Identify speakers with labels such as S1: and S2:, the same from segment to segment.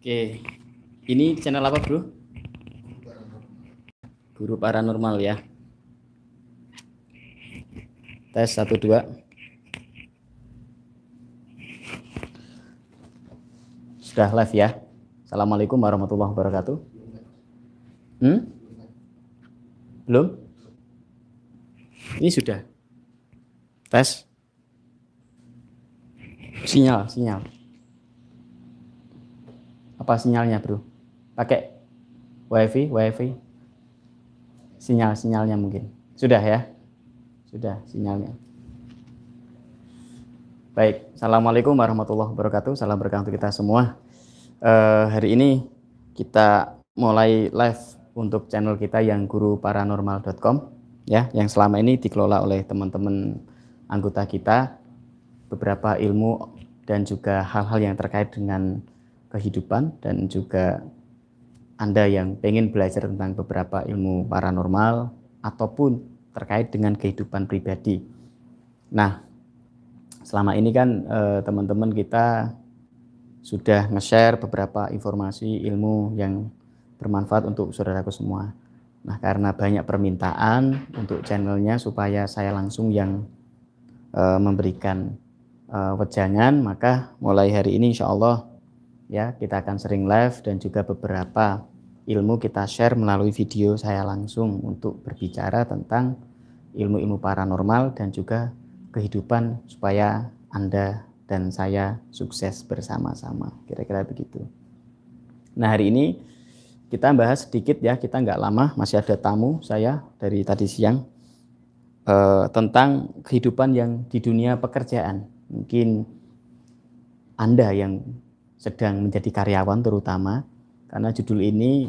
S1: Oke, ini channel apa bro? Guru Paranormal ya. Tes satu dua. Sudah live ya. Assalamualaikum warahmatullahi wabarakatuh. Hmm? Belum? Ini sudah. Tes. Sinyal, sinyal. Apa sinyalnya, Bro? Pakai WiFi, WiFi. Sinyal, sinyalnya mungkin. Sudah ya? Sudah sinyalnya. Baik, Assalamualaikum warahmatullahi wabarakatuh. Salam berkah untuk kita semua. Uh, hari ini kita mulai live untuk channel kita yang guruparanormal.com ya, yang selama ini dikelola oleh teman-teman anggota kita beberapa ilmu dan juga hal-hal yang terkait dengan kehidupan dan juga Anda yang pengen belajar tentang beberapa ilmu paranormal ataupun terkait dengan kehidupan pribadi. Nah, selama ini kan eh, teman-teman kita sudah nge-share beberapa informasi ilmu yang bermanfaat untuk saudaraku semua. Nah, karena banyak permintaan untuk channelnya supaya saya langsung yang uh, memberikan uh, wejangan, maka mulai hari ini insya Allah ya kita akan sering live dan juga beberapa ilmu kita share melalui video saya langsung untuk berbicara tentang ilmu-ilmu paranormal dan juga kehidupan supaya Anda dan saya sukses bersama-sama. Kira-kira begitu. Nah hari ini kita bahas sedikit ya kita nggak lama masih ada tamu saya dari tadi siang eh, tentang kehidupan yang di dunia pekerjaan. Mungkin Anda yang sedang menjadi karyawan terutama karena judul ini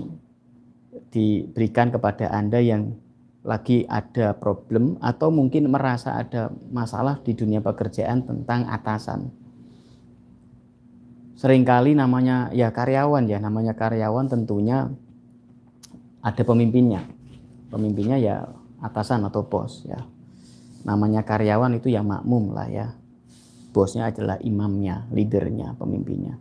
S1: diberikan kepada Anda yang lagi ada problem atau mungkin merasa ada masalah di dunia pekerjaan tentang atasan. Seringkali namanya ya karyawan ya, namanya karyawan tentunya ada pemimpinnya. Pemimpinnya ya atasan atau bos ya. Namanya karyawan itu ya makmum lah ya. Bosnya adalah imamnya, leadernya, pemimpinnya.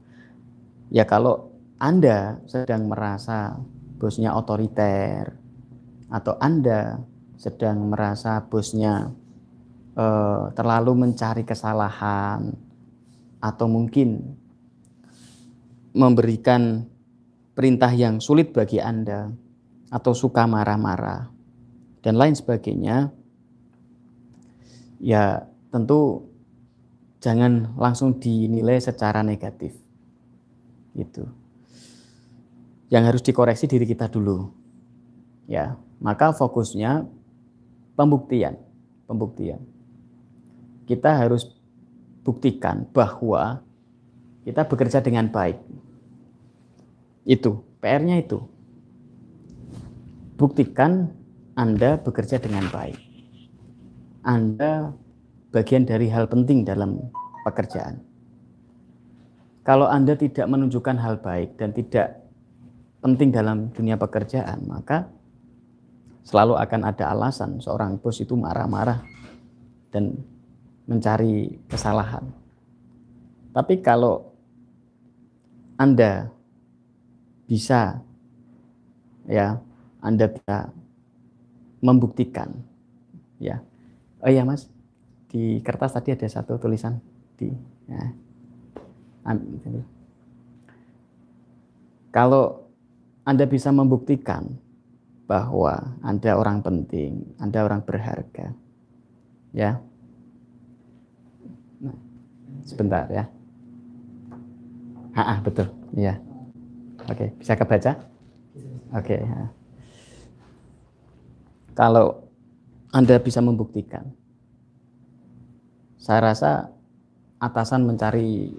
S1: Ya kalau Anda sedang merasa bosnya otoriter atau Anda sedang merasa bosnya eh, terlalu mencari kesalahan atau mungkin memberikan perintah yang sulit bagi Anda atau suka marah-marah dan lain sebagainya ya tentu jangan langsung dinilai secara negatif itu yang harus dikoreksi diri kita dulu. Ya maka fokusnya pembuktian pembuktian. Kita harus buktikan bahwa kita bekerja dengan baik. Itu PR-nya itu. Buktikan Anda bekerja dengan baik. Anda bagian dari hal penting dalam pekerjaan kalau Anda tidak menunjukkan hal baik dan tidak penting dalam dunia pekerjaan, maka selalu akan ada alasan seorang bos itu marah-marah dan mencari kesalahan. Tapi kalau Anda bisa ya, Anda bisa membuktikan ya. Oh iya Mas, di kertas tadi ada satu tulisan di ya, kalau Anda bisa membuktikan bahwa Anda orang penting, Anda orang berharga, ya. Nah, sebentar ya. Ah, betul, ya. Oke, bisa kebaca? Oke. Ya. Kalau Anda bisa membuktikan, saya rasa atasan mencari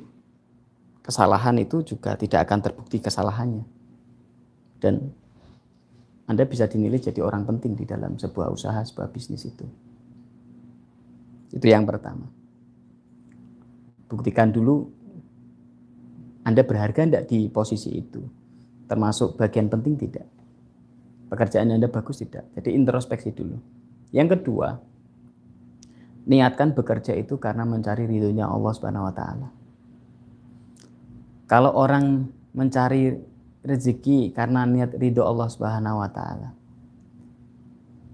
S1: kesalahan itu juga tidak akan terbukti kesalahannya. Dan Anda bisa dinilai jadi orang penting di dalam sebuah usaha, sebuah bisnis itu. Itu yang pertama. Buktikan dulu Anda berharga tidak di posisi itu. Termasuk bagian penting tidak. Pekerjaan Anda bagus tidak. Jadi introspeksi dulu. Yang kedua, niatkan bekerja itu karena mencari ridhonya Allah Subhanahu wa taala. Kalau orang mencari rezeki karena niat ridho Allah Subhanahu wa taala.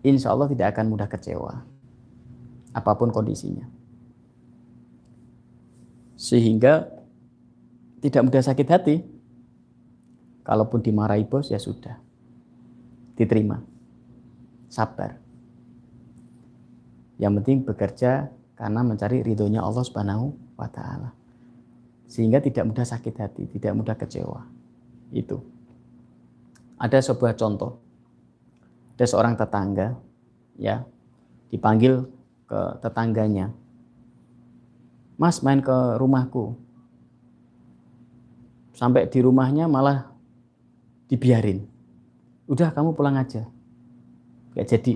S1: Insya Allah tidak akan mudah kecewa apa pun kondisinya. Sehingga tidak mudah sakit hati. Kalaupun dimarahi bos ya sudah. Diterima. Sabar. Yang penting bekerja karena mencari ridhonya Allah Subhanahu wa taala. Sehingga tidak mudah sakit hati, tidak mudah kecewa. Itu. Ada sebuah contoh. Ada seorang tetangga ya dipanggil ke tetangganya. Mas main ke rumahku. Sampai di rumahnya malah dibiarin. Udah kamu pulang aja. Gak jadi.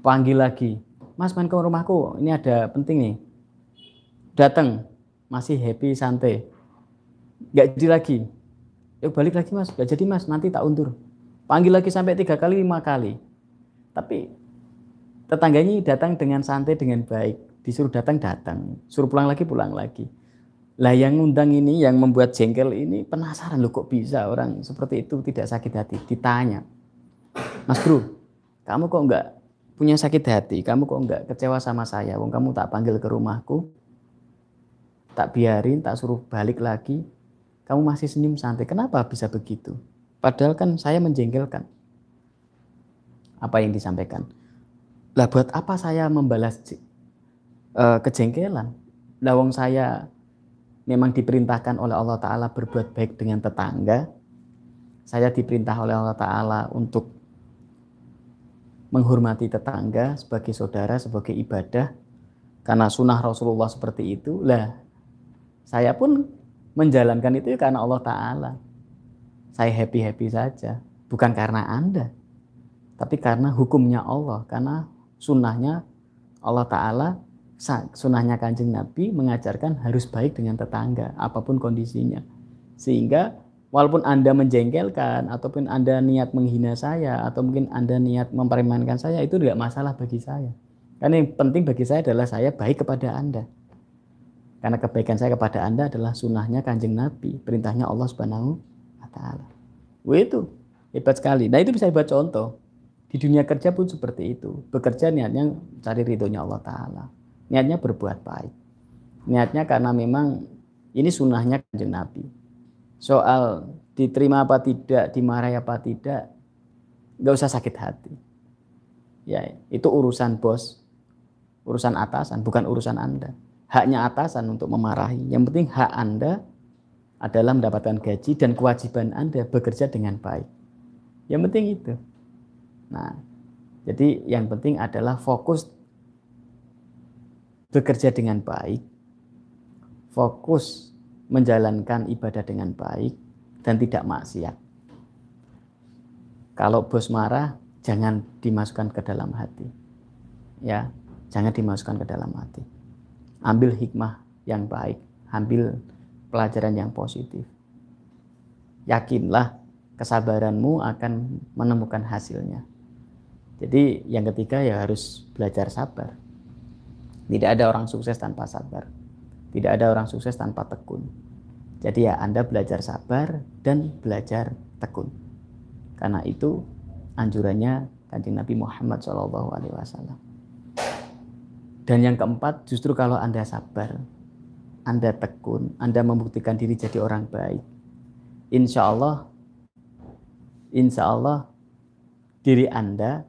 S1: Panggil lagi. Mas main ke rumahku. Ini ada penting nih. Datang. Masih happy santai. Gak jadi lagi. Yuk balik lagi mas. Gak jadi mas. Nanti tak undur. Panggil lagi sampai tiga kali, lima kali. Tapi tetangganya datang dengan santai dengan baik disuruh datang datang suruh pulang lagi pulang lagi lah yang ngundang ini yang membuat jengkel ini penasaran loh kok bisa orang seperti itu tidak sakit hati ditanya mas bro kamu kok enggak punya sakit hati kamu kok enggak kecewa sama saya wong kamu tak panggil ke rumahku tak biarin tak suruh balik lagi kamu masih senyum santai kenapa bisa begitu padahal kan saya menjengkelkan apa yang disampaikan lah buat apa saya membalas uh, kejengkelan? Lawang saya memang diperintahkan oleh Allah Ta'ala berbuat baik dengan tetangga. Saya diperintah oleh Allah Ta'ala untuk menghormati tetangga sebagai saudara, sebagai ibadah. Karena sunnah Rasulullah seperti itu. Lah, saya pun menjalankan itu karena Allah Ta'ala. Saya happy-happy saja. Bukan karena Anda. Tapi karena hukumnya Allah. Karena sunnahnya Allah Ta'ala sunnahnya kanjeng Nabi mengajarkan harus baik dengan tetangga apa pun kondisinya sehingga walaupun anda menjengkelkan ataupun anda niat menghina saya atau mungkin anda niat mempermainkan saya itu tidak masalah bagi saya karena yang penting bagi saya adalah saya baik kepada anda karena kebaikan saya kepada anda adalah sunnahnya kanjeng Nabi perintahnya Allah Subhanahu Wa Taala itu hebat sekali nah itu bisa buat contoh di dunia kerja pun seperti itu. Bekerja niatnya cari ridhonya Allah Ta'ala. Niatnya berbuat baik. Niatnya karena memang ini sunnahnya kanjeng Nabi. Soal diterima apa tidak, dimarahi apa tidak, nggak usah sakit hati. Ya, itu urusan bos, urusan atasan, bukan urusan Anda. Haknya atasan untuk memarahi. Yang penting hak Anda adalah mendapatkan gaji dan kewajiban Anda bekerja dengan baik. Yang penting itu. Nah, jadi yang penting adalah fokus bekerja dengan baik, fokus menjalankan ibadah dengan baik dan tidak maksiat. Kalau bos marah, jangan dimasukkan ke dalam hati. Ya, jangan dimasukkan ke dalam hati. Ambil hikmah yang baik, ambil pelajaran yang positif. Yakinlah kesabaranmu akan menemukan hasilnya. Jadi yang ketiga ya harus belajar sabar. Tidak ada orang sukses tanpa sabar. Tidak ada orang sukses tanpa tekun. Jadi ya Anda belajar sabar dan belajar tekun. Karena itu anjurannya kanjeng Nabi Muhammad SAW. Dan yang keempat justru kalau Anda sabar, Anda tekun, Anda membuktikan diri jadi orang baik. Insya Allah, insya Allah diri Anda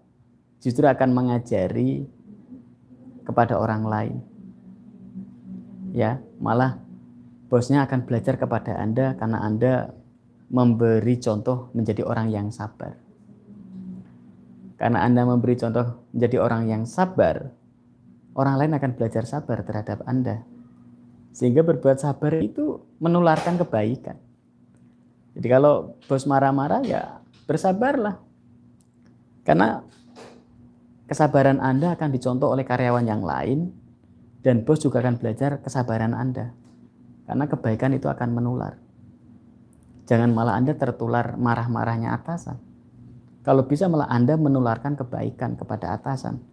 S1: justru akan mengajari kepada orang lain. Ya, malah bosnya akan belajar kepada Anda karena Anda memberi contoh menjadi orang yang sabar. Karena Anda memberi contoh menjadi orang yang sabar, orang lain akan belajar sabar terhadap Anda. Sehingga berbuat sabar itu menularkan kebaikan. Jadi kalau bos marah-marah ya bersabarlah. Karena kesabaran Anda akan dicontoh oleh karyawan yang lain dan bos juga akan belajar kesabaran Anda. Karena kebaikan itu akan menular. Jangan malah Anda tertular marah-marahnya atasan. Kalau bisa malah Anda menularkan kebaikan kepada atasan.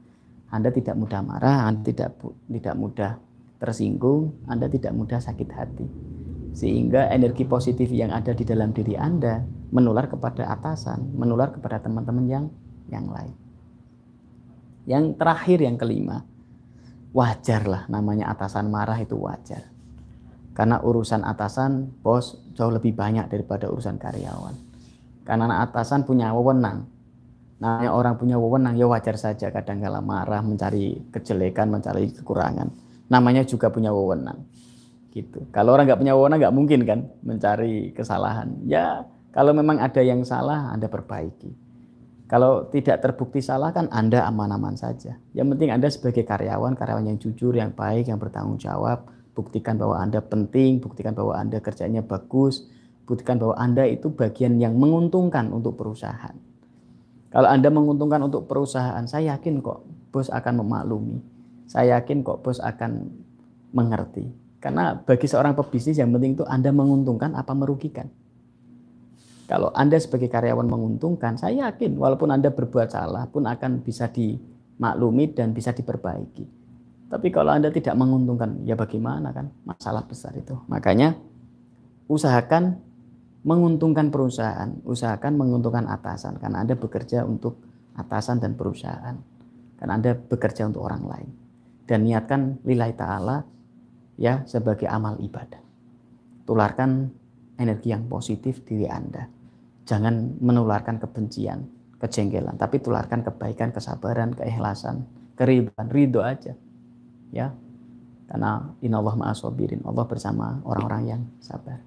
S1: Anda tidak mudah marah, Anda tidak tidak mudah tersinggung, Anda tidak mudah sakit hati. sehingga energi positif yang ada di dalam diri Anda menular kepada atasan, menular kepada teman-teman yang yang lain. Yang terakhir yang kelima, wajar lah namanya atasan marah itu wajar. Karena urusan atasan bos jauh lebih banyak daripada urusan karyawan. Karena atasan punya wewenang. Namanya orang punya wewenang ya wajar saja kadang kala marah, mencari kejelekan, mencari kekurangan. Namanya juga punya wewenang gitu. Kalau orang nggak punya wewenang nggak mungkin kan mencari kesalahan. Ya kalau memang ada yang salah Anda perbaiki. Kalau tidak terbukti salah kan Anda aman-aman saja. Yang penting Anda sebagai karyawan, karyawan yang jujur, yang baik, yang bertanggung jawab, buktikan bahwa Anda penting, buktikan bahwa Anda kerjanya bagus, buktikan bahwa Anda itu bagian yang menguntungkan untuk perusahaan. Kalau Anda menguntungkan untuk perusahaan, saya yakin kok bos akan memaklumi. Saya yakin kok bos akan mengerti. Karena bagi seorang pebisnis yang penting itu Anda menguntungkan apa merugikan. Kalau Anda sebagai karyawan menguntungkan, saya yakin walaupun Anda berbuat salah pun akan bisa dimaklumi dan bisa diperbaiki. Tapi kalau Anda tidak menguntungkan, ya bagaimana kan? Masalah besar itu. Makanya usahakan menguntungkan perusahaan, usahakan menguntungkan atasan karena Anda bekerja untuk atasan dan perusahaan. Karena Anda bekerja untuk orang lain. Dan niatkan lillahi ta'ala ya sebagai amal ibadah. Tularkan energi yang positif diri Anda. Jangan menularkan kebencian, kejengkelan, tapi tularkan kebaikan, kesabaran, keikhlasan, keribuan, ridho aja. Ya. Karena inallah ma'asobirin, Allah bersama orang-orang yang sabar.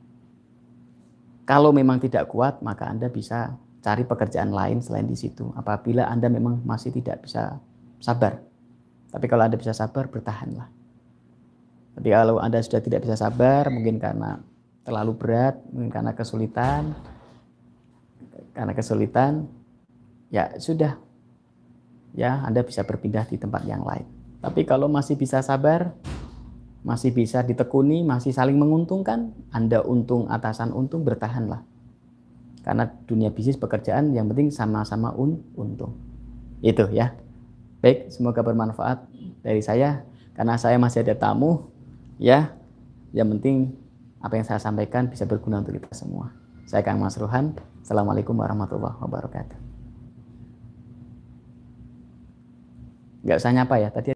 S1: Kalau memang tidak kuat, maka Anda bisa cari pekerjaan lain selain di situ. Apabila Anda memang masih tidak bisa sabar. Tapi kalau Anda bisa sabar, bertahanlah tapi kalau Anda sudah tidak bisa sabar, mungkin karena terlalu berat, mungkin karena kesulitan, karena kesulitan, ya sudah, ya Anda bisa berpindah di tempat yang lain. Tapi kalau masih bisa sabar, masih bisa ditekuni, masih saling menguntungkan, Anda untung, atasan untung, bertahanlah. Karena dunia bisnis pekerjaan yang penting sama-sama un untung. Itu ya. Baik, semoga bermanfaat dari saya. Karena saya masih ada tamu, ya yang penting apa yang saya sampaikan bisa berguna untuk kita semua saya Kang Mas Ruhan Assalamualaikum warahmatullahi wabarakatuh nggak usah nyapa ya tadi